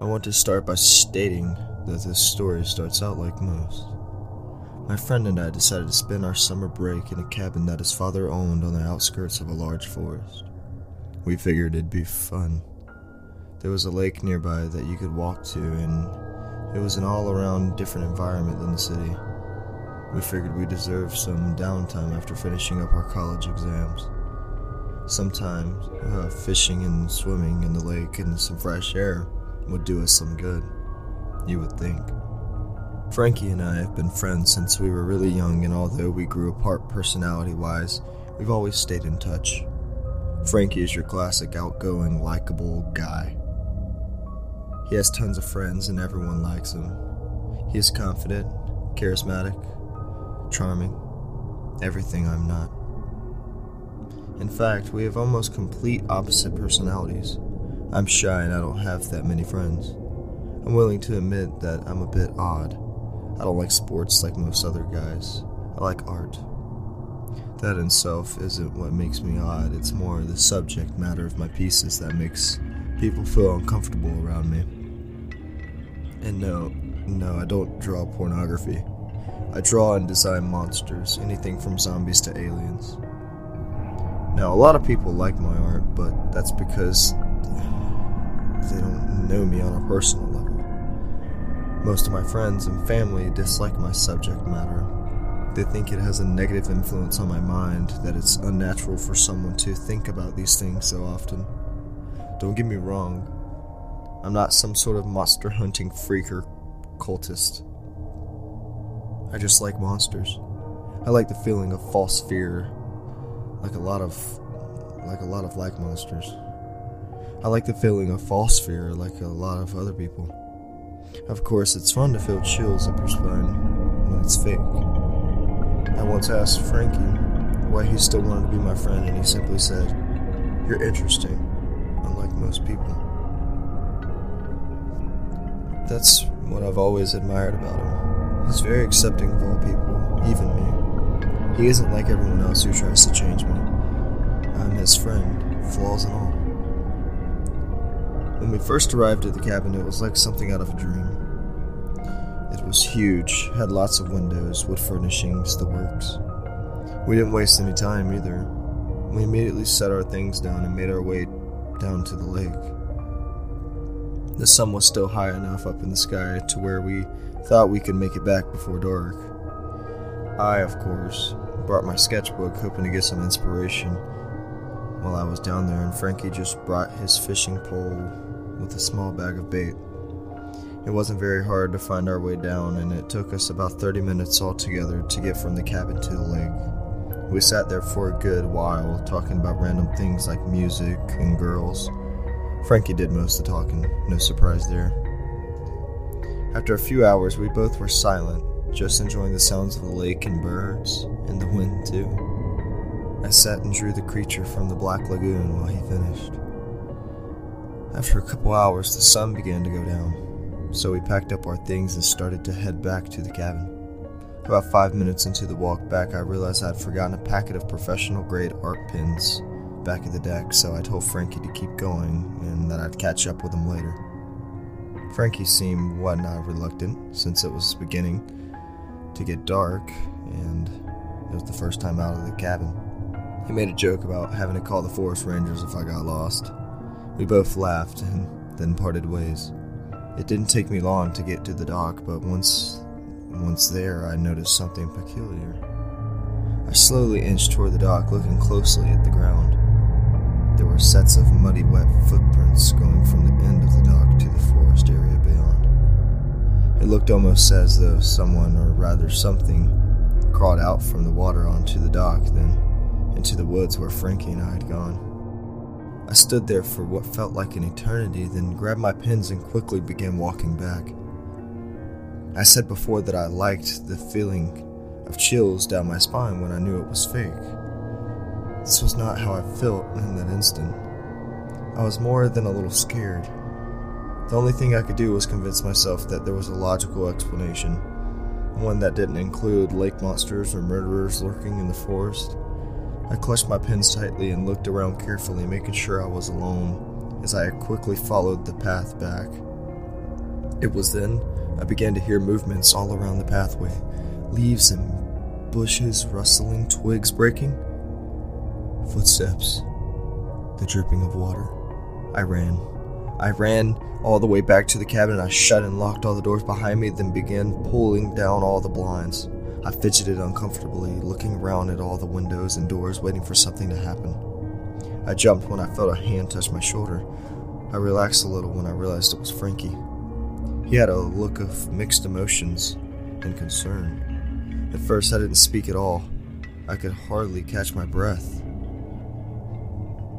I want to start by stating that this story starts out like most. My friend and I decided to spend our summer break in a cabin that his father owned on the outskirts of a large forest. We figured it'd be fun. There was a lake nearby that you could walk to, and it was an all around different environment than the city. We figured we deserved some downtime after finishing up our college exams. Sometimes uh, fishing and swimming in the lake and some fresh air would do us some good, you would think. Frankie and I have been friends since we were really young, and although we grew apart personality wise, we've always stayed in touch. Frankie is your classic outgoing, likable guy. He has tons of friends, and everyone likes him. He is confident, charismatic, charming, everything I'm not. In fact, we have almost complete opposite personalities. I'm shy and I don't have that many friends. I'm willing to admit that I'm a bit odd. I don't like sports like most other guys. I like art. That in itself isn't what makes me odd, it's more the subject matter of my pieces that makes people feel uncomfortable around me. And no, no, I don't draw pornography. I draw and design monsters, anything from zombies to aliens. Now, a lot of people like my art, but that's because they don't know me on a personal level. Most of my friends and family dislike my subject matter. They think it has a negative influence on my mind, that it's unnatural for someone to think about these things so often. Don't get me wrong, I'm not some sort of monster hunting freak or cultist. I just like monsters. I like the feeling of false fear, like a lot of like a lot of like monsters. I like the feeling of false fear like a lot of other people. Of course, it's fun to feel chills up your spine when it's fake. I once asked Frankie why he still wanted to be my friend, and he simply said, You're interesting, unlike most people. That's what I've always admired about him. He's very accepting of all people, even me. He isn't like everyone else who tries to change me. I'm his friend, flaws and all. When we first arrived at the cabin, it was like something out of a dream. It was huge, had lots of windows, wood furnishings, the works. We didn't waste any time either. We immediately set our things down and made our way down to the lake. The sun was still high enough up in the sky to where we thought we could make it back before dark. I, of course, brought my sketchbook hoping to get some inspiration while I was down there, and Frankie just brought his fishing pole with a small bag of bait. It wasn't very hard to find our way down, and it took us about 30 minutes altogether to get from the cabin to the lake. We sat there for a good while, talking about random things like music and girls. Frankie did most of the talking, no surprise there. After a few hours, we both were silent, just enjoying the sounds of the lake and birds, and the wind too. I sat and drew the creature from the Black Lagoon while he finished. After a couple hours, the sun began to go down, so we packed up our things and started to head back to the cabin. About five minutes into the walk back, I realized I'd forgotten a packet of professional grade art pins back at the deck, so I told Frankie to keep going and that I'd catch up with him later. Frankie seemed whatnot reluctant, since it was beginning to get dark and it was the first time out of the cabin. He made a joke about having to call the forest rangers if I got lost. We both laughed and then parted ways. It didn't take me long to get to the dock, but once once there, I noticed something peculiar. I slowly inched toward the dock, looking closely at the ground. There were sets of muddy, wet footprints going from the end of the dock to the forest area beyond. It looked almost as though someone, or rather something, crawled out from the water onto the dock, then into the woods where Frankie and I had gone. I stood there for what felt like an eternity, then grabbed my pins and quickly began walking back. I said before that I liked the feeling of chills down my spine when I knew it was fake. This was not how I felt in that instant. I was more than a little scared. The only thing I could do was convince myself that there was a logical explanation, one that didn't include lake monsters or murderers lurking in the forest. I clutched my pins tightly and looked around carefully, making sure I was alone as I quickly followed the path back. It was then I began to hear movements all around the pathway leaves and bushes rustling, twigs breaking, footsteps, the dripping of water. I ran. I ran all the way back to the cabin. I shut and locked all the doors behind me, then began pulling down all the blinds. I fidgeted uncomfortably, looking around at all the windows and doors, waiting for something to happen. I jumped when I felt a hand touch my shoulder. I relaxed a little when I realized it was Frankie. He had a look of mixed emotions and concern. At first, I didn't speak at all. I could hardly catch my breath.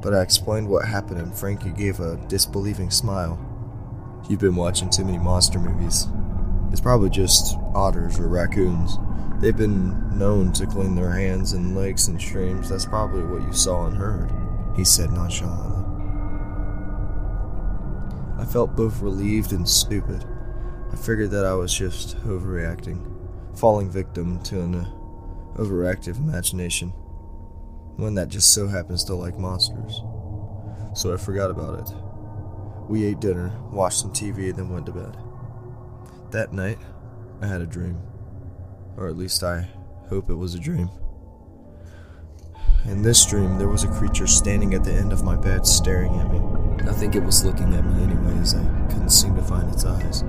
But I explained what happened, and Frankie gave a disbelieving smile. You've been watching too many monster movies. It's probably just otters or raccoons. They've been known to clean their hands in lakes and streams. That's probably what you saw and heard, he said nonchalantly. I felt both relieved and stupid. I figured that I was just overreacting, falling victim to an uh, overactive imagination, one that just so happens to like monsters. So I forgot about it. We ate dinner, watched some TV, and then went to bed. That night, I had a dream. Or at least I hope it was a dream. In this dream, there was a creature standing at the end of my bed staring at me. I think it was looking at me anyways, I couldn't seem to find its eyes.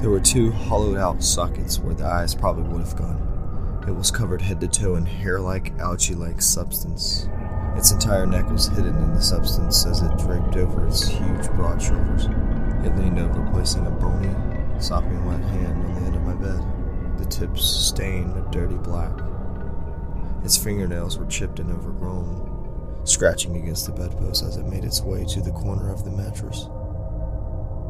There were two hollowed out sockets where the eyes probably would have gone. It was covered head to toe in hair like, algae like substance. Its entire neck was hidden in the substance as it draped over its huge broad shoulders. It leaned over, placing a bony, sopping wet hand on the end of my bed, the tips stained a dirty black. Its fingernails were chipped and overgrown, scratching against the bedpost as it made its way to the corner of the mattress.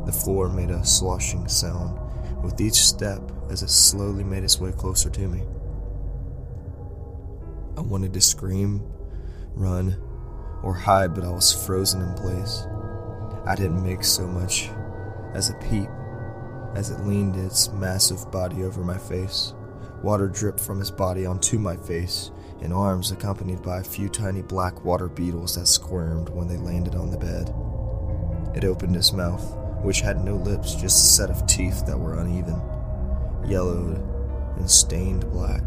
The floor made a sloshing sound with each step as it slowly made its way closer to me. I wanted to scream, run, or hide, but I was frozen in place. I didn't make so much as a peep as it leaned its massive body over my face. Water dripped from its body onto my face, and arms accompanied by a few tiny black water beetles that squirmed when they landed on the bed. It opened its mouth, which had no lips, just a set of teeth that were uneven, yellowed, and stained black.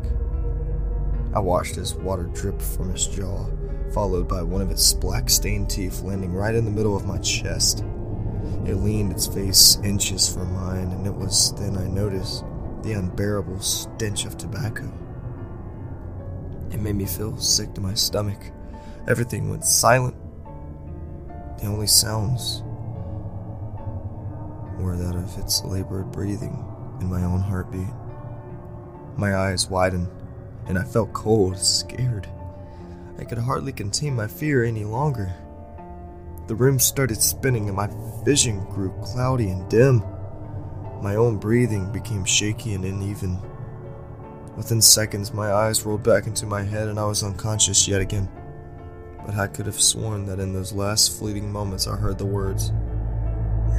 I watched as water dripped from its jaw, followed by one of its black stained teeth landing right in the middle of my chest. It leaned its face inches from mine, and it was then I noticed the unbearable stench of tobacco. It made me feel sick to my stomach. Everything went silent. The only sounds were that of its labored breathing and my own heartbeat. My eyes widened, and I felt cold, scared. I could hardly contain my fear any longer. The room started spinning, and my vision grew cloudy and dim. My own breathing became shaky and uneven. Within seconds, my eyes rolled back into my head and I was unconscious yet again. But I could have sworn that in those last fleeting moments I heard the words,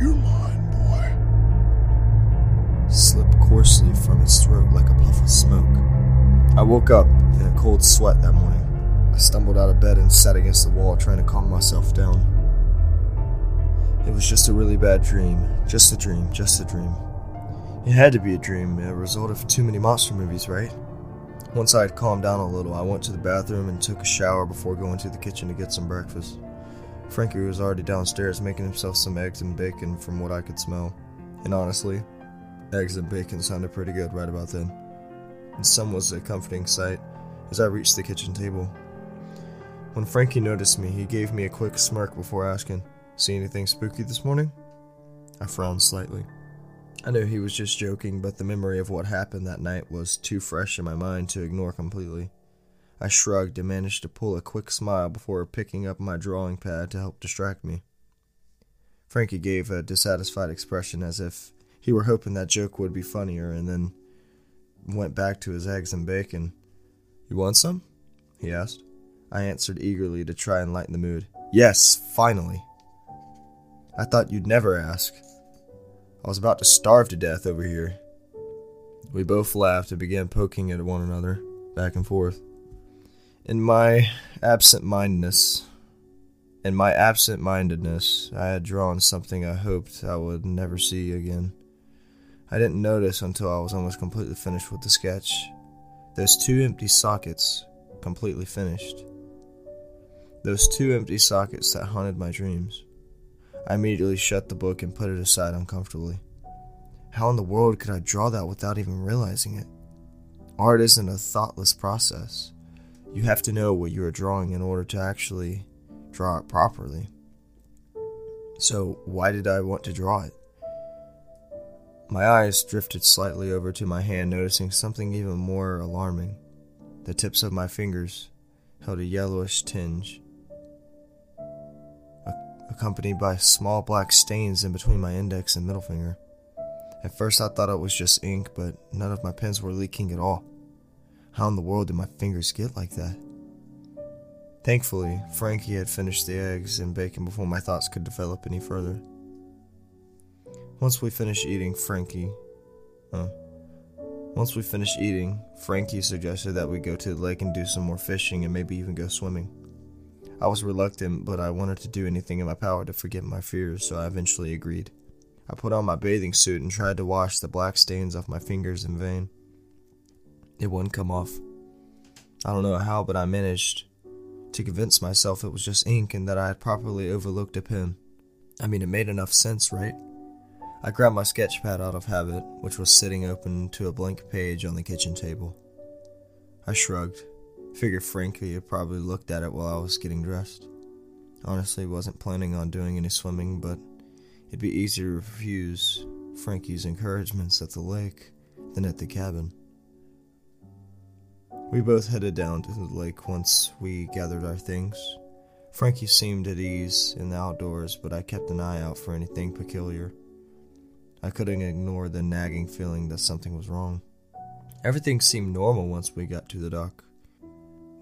You're mine, boy, slip coarsely from its throat like a puff of smoke. I woke up in a cold sweat that morning. I stumbled out of bed and sat against the wall trying to calm myself down. It was just a really bad dream. Just a dream, just a dream. It had to be a dream, a result of too many monster movies, right? Once I had calmed down a little, I went to the bathroom and took a shower before going to the kitchen to get some breakfast. Frankie was already downstairs making himself some eggs and bacon from what I could smell. And honestly, eggs and bacon sounded pretty good right about then. And some was a comforting sight as I reached the kitchen table. When Frankie noticed me, he gave me a quick smirk before asking, See anything spooky this morning? I frowned slightly. I knew he was just joking, but the memory of what happened that night was too fresh in my mind to ignore completely. I shrugged and managed to pull a quick smile before picking up my drawing pad to help distract me. Frankie gave a dissatisfied expression as if he were hoping that joke would be funnier and then went back to his eggs and bacon. You want some? he asked. I answered eagerly to try and lighten the mood. Yes, finally. I thought you'd never ask. I was about to starve to death over here. We both laughed and began poking at one another, back and forth. In my absent mindedness, in my absent mindedness, I had drawn something I hoped I would never see again. I didn't notice until I was almost completely finished with the sketch. Those two empty sockets, completely finished. Those two empty sockets that haunted my dreams. I immediately shut the book and put it aside uncomfortably. How in the world could I draw that without even realizing it? Art isn't a thoughtless process. You have to know what you are drawing in order to actually draw it properly. So, why did I want to draw it? My eyes drifted slightly over to my hand, noticing something even more alarming. The tips of my fingers held a yellowish tinge, accompanied by small black stains in between my index and middle finger. At first, I thought it was just ink, but none of my pens were leaking at all. How in the world did my fingers get like that? Thankfully, Frankie had finished the eggs and bacon before my thoughts could develop any further. Once we finished eating, Frankie. Uh, once we finished eating, Frankie suggested that we go to the lake and do some more fishing and maybe even go swimming. I was reluctant, but I wanted to do anything in my power to forget my fears, so I eventually agreed. I put on my bathing suit and tried to wash the black stains off my fingers in vain. It wouldn't come off. I don't know how, but I managed to convince myself it was just ink and that I had properly overlooked a pen. I mean, it made enough sense, right? I grabbed my sketch pad out of habit, which was sitting open to a blank page on the kitchen table. I shrugged. Figured Frankie had probably looked at it while I was getting dressed. Honestly, wasn't planning on doing any swimming, but it'd be easier to refuse Frankie's encouragements at the lake than at the cabin. We both headed down to the lake once we gathered our things. Frankie seemed at ease in the outdoors, but I kept an eye out for anything peculiar. I couldn't ignore the nagging feeling that something was wrong. Everything seemed normal once we got to the dock.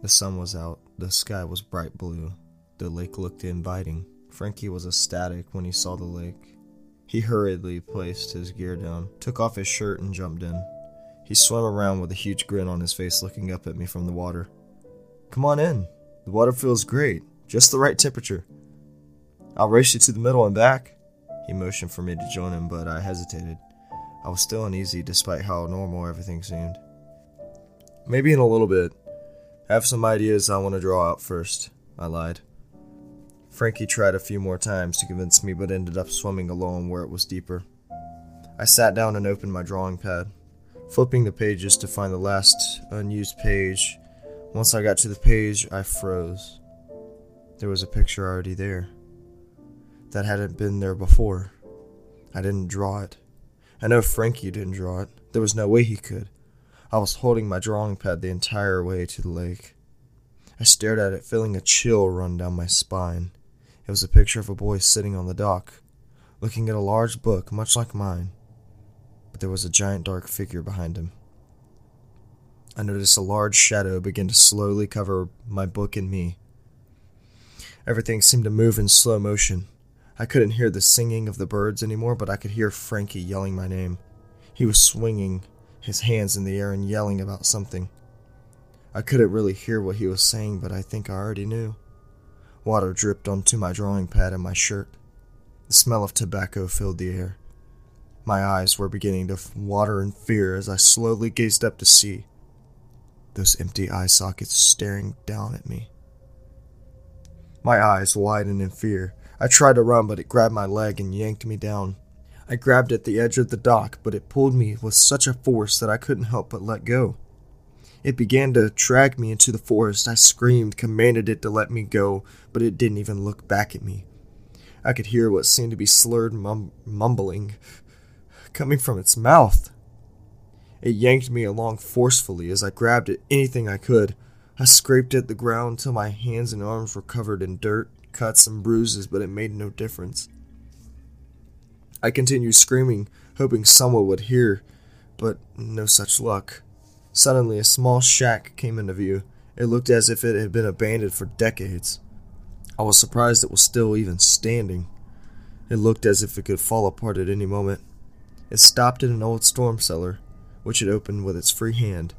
The sun was out, the sky was bright blue, the lake looked inviting. Frankie was ecstatic when he saw the lake. He hurriedly placed his gear down, took off his shirt, and jumped in. He swam around with a huge grin on his face, looking up at me from the water. Come on in. The water feels great, just the right temperature. I'll race you to the middle and back. He motioned for me to join him, but I hesitated. I was still uneasy despite how normal everything seemed. Maybe in a little bit. I have some ideas I want to draw out first, I lied. Frankie tried a few more times to convince me, but ended up swimming alone where it was deeper. I sat down and opened my drawing pad flipping the pages to find the last unused page. Once I got to the page, I froze. There was a picture already there that hadn't been there before. I didn't draw it. I know Frankie didn't draw it. There was no way he could. I was holding my drawing pad the entire way to the lake. I stared at it, feeling a chill run down my spine. It was a picture of a boy sitting on the dock, looking at a large book much like mine But there was a giant dark figure behind him. I noticed a large shadow begin to slowly cover my book and me. Everything seemed to move in slow motion. I couldn't hear the singing of the birds anymore, but I could hear Frankie yelling my name. He was swinging his hands in the air and yelling about something. I couldn't really hear what he was saying, but I think I already knew. Water dripped onto my drawing pad and my shirt. The smell of tobacco filled the air. My eyes were beginning to water in fear as I slowly gazed up to see those empty eye sockets staring down at me. My eyes widened in fear. I tried to run, but it grabbed my leg and yanked me down. I grabbed at the edge of the dock, but it pulled me with such a force that I couldn't help but let go. It began to drag me into the forest. I screamed, commanded it to let me go, but it didn't even look back at me. I could hear what seemed to be slurred mum- mumbling coming from its mouth. It yanked me along forcefully as I grabbed at anything I could. I scraped at the ground till my hands and arms were covered in dirt, cuts, and bruises, but it made no difference. I continued screaming, hoping someone would hear, but no such luck. Suddenly, a small shack came into view. It looked as if it had been abandoned for decades. I was surprised it was still even standing. It looked as if it could fall apart at any moment. It stopped in an old storm cellar, which it opened with its free hand.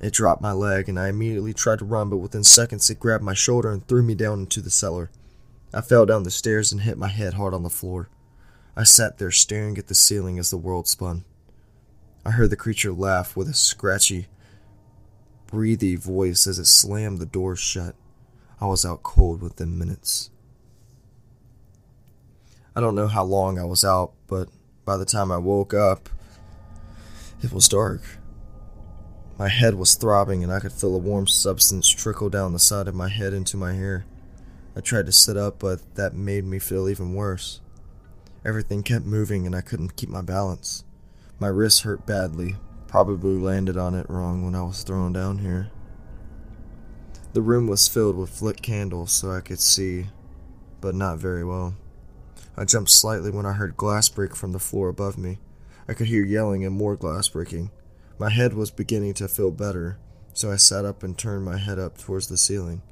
It dropped my leg, and I immediately tried to run, but within seconds it grabbed my shoulder and threw me down into the cellar. I fell down the stairs and hit my head hard on the floor. I sat there staring at the ceiling as the world spun. I heard the creature laugh with a scratchy, breathy voice as it slammed the door shut. I was out cold within minutes. I don't know how long I was out, but by the time I woke up, it was dark. My head was throbbing, and I could feel a warm substance trickle down the side of my head into my hair. I tried to sit up, but that made me feel even worse. Everything kept moving, and I couldn't keep my balance. My wrist hurt badly, probably landed on it wrong when I was thrown down here. The room was filled with lit candles so I could see, but not very well. I jumped slightly when I heard glass break from the floor above me. I could hear yelling and more glass breaking. My head was beginning to feel better, so I sat up and turned my head up towards the ceiling.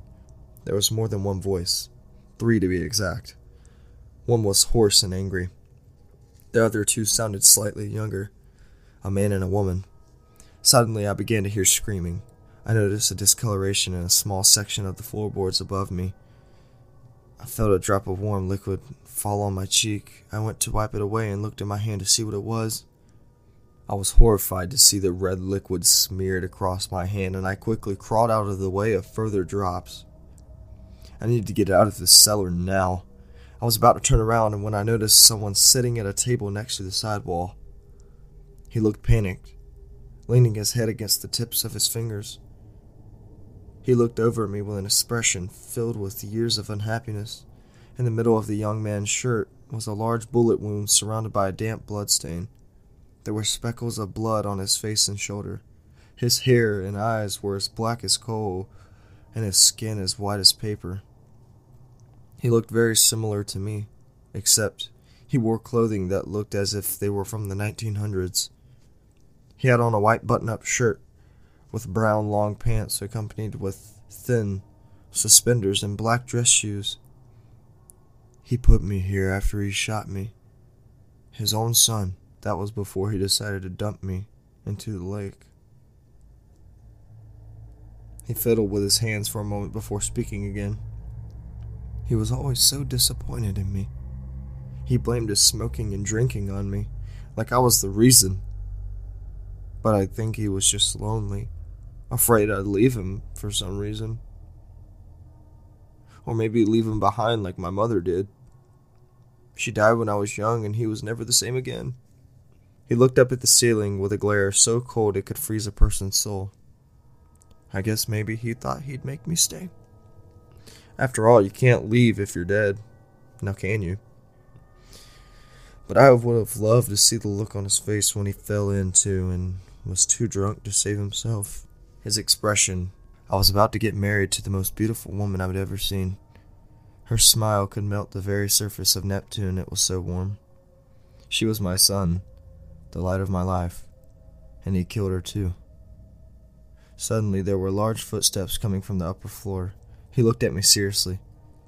There was more than one voice, three to be exact. One was hoarse and angry. The other two sounded slightly younger a man and a woman. Suddenly, I began to hear screaming. I noticed a discoloration in a small section of the floorboards above me. I felt a drop of warm liquid fall on my cheek. I went to wipe it away and looked at my hand to see what it was. I was horrified to see the red liquid smeared across my hand, and I quickly crawled out of the way of further drops. I needed to get out of this cellar now. I was about to turn around and when I noticed someone sitting at a table next to the sidewall. He looked panicked, leaning his head against the tips of his fingers. He looked over at me with an expression filled with years of unhappiness. In the middle of the young man's shirt was a large bullet wound surrounded by a damp blood stain. There were speckles of blood on his face and shoulder. His hair and eyes were as black as coal, and his skin as white as paper. He looked very similar to me, except he wore clothing that looked as if they were from the 1900s. He had on a white button up shirt with brown long pants accompanied with thin suspenders and black dress shoes. He put me here after he shot me. His own son, that was before he decided to dump me into the lake. He fiddled with his hands for a moment before speaking again. He was always so disappointed in me. He blamed his smoking and drinking on me, like I was the reason. But I think he was just lonely afraid I'd leave him for some reason. Or maybe leave him behind like my mother did. She died when I was young, and he was never the same again. He looked up at the ceiling with a glare so cold it could freeze a person's soul. I guess maybe he thought he'd make me stay. After all, you can't leave if you're dead. Now, can you? But I would have loved to see the look on his face when he fell into and was too drunk to save himself his expression. I was about to get married to the most beautiful woman I had ever seen. Her smile could melt the very surface of Neptune, it was so warm. She was my sun, the light of my life, and he killed her too. Suddenly, there were large footsteps coming from the upper floor. He looked at me seriously.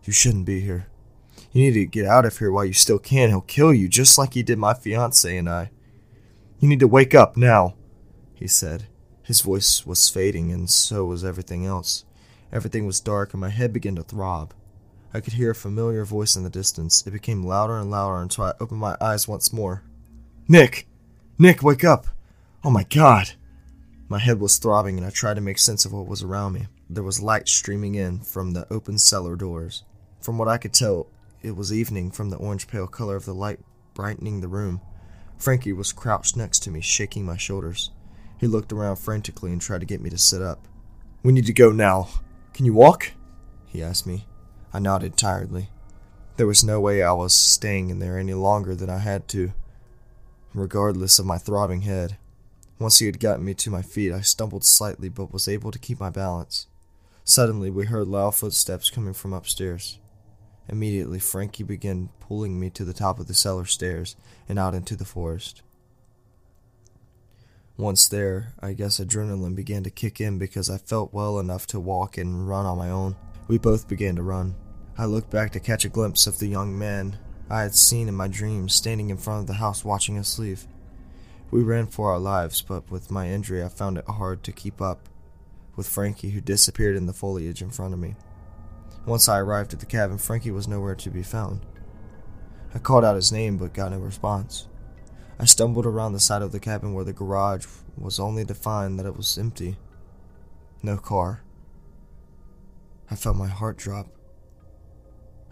You shouldn't be here. You need to get out of here while you still can. He'll kill you, just like he did my fiance and I. You need to wake up now, he said. His voice was fading, and so was everything else. Everything was dark, and my head began to throb. I could hear a familiar voice in the distance. It became louder and louder until I opened my eyes once more. Nick! Nick, wake up! Oh my god! My head was throbbing, and I tried to make sense of what was around me. There was light streaming in from the open cellar doors. From what I could tell, it was evening from the orange pale color of the light brightening the room. Frankie was crouched next to me, shaking my shoulders. He looked around frantically and tried to get me to sit up. We need to go now. Can you walk? He asked me. I nodded tiredly. There was no way I was staying in there any longer than I had to, regardless of my throbbing head. Once he had gotten me to my feet, I stumbled slightly but was able to keep my balance. Suddenly, we heard loud footsteps coming from upstairs. Immediately, Frankie began pulling me to the top of the cellar stairs and out into the forest. Once there, I guess adrenaline began to kick in because I felt well enough to walk and run on my own. We both began to run. I looked back to catch a glimpse of the young man I had seen in my dreams standing in front of the house watching us leave. We ran for our lives, but with my injury, I found it hard to keep up with Frankie, who disappeared in the foliage in front of me. Once I arrived at the cabin, Frankie was nowhere to be found. I called out his name but got no response. I stumbled around the side of the cabin where the garage was only to find that it was empty. No car. I felt my heart drop.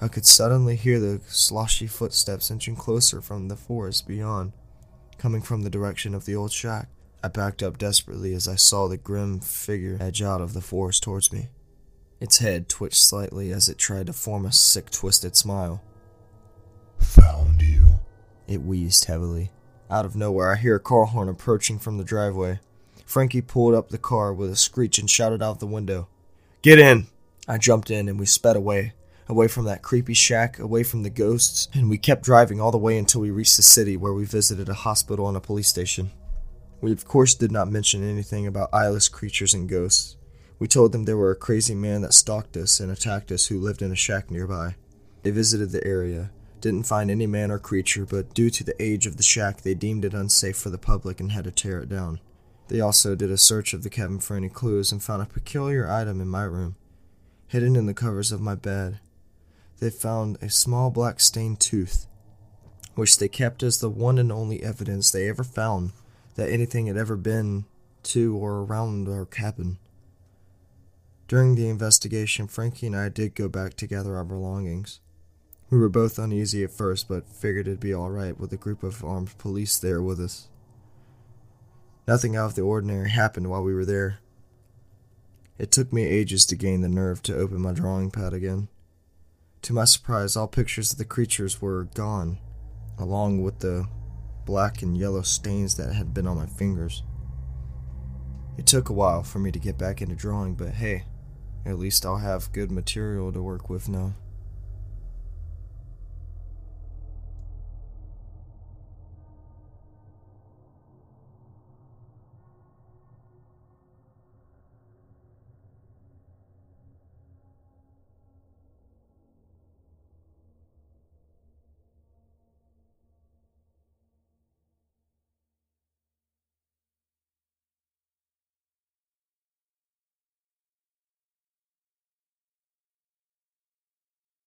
I could suddenly hear the sloshy footsteps inching closer from the forest beyond, coming from the direction of the old shack. I backed up desperately as I saw the grim figure edge out of the forest towards me. Its head twitched slightly as it tried to form a sick, twisted smile. Found you. It wheezed heavily. Out of nowhere, I hear a car horn approaching from the driveway. Frankie pulled up the car with a screech and shouted out the window, Get in! I jumped in and we sped away, away from that creepy shack, away from the ghosts, and we kept driving all the way until we reached the city where we visited a hospital and a police station. We, of course, did not mention anything about eyeless creatures and ghosts. We told them there were a crazy man that stalked us and attacked us who lived in a shack nearby. They visited the area, didn't find any man or creature, but due to the age of the shack, they deemed it unsafe for the public and had to tear it down. They also did a search of the cabin for any clues and found a peculiar item in my room, hidden in the covers of my bed. They found a small black stained tooth, which they kept as the one and only evidence they ever found that anything had ever been to or around our cabin. During the investigation, Frankie and I did go back to gather our belongings. We were both uneasy at first, but figured it'd be alright with a group of armed police there with us. Nothing out of the ordinary happened while we were there. It took me ages to gain the nerve to open my drawing pad again. To my surprise, all pictures of the creatures were gone, along with the black and yellow stains that had been on my fingers. It took a while for me to get back into drawing, but hey, at least I'll have good material to work with now.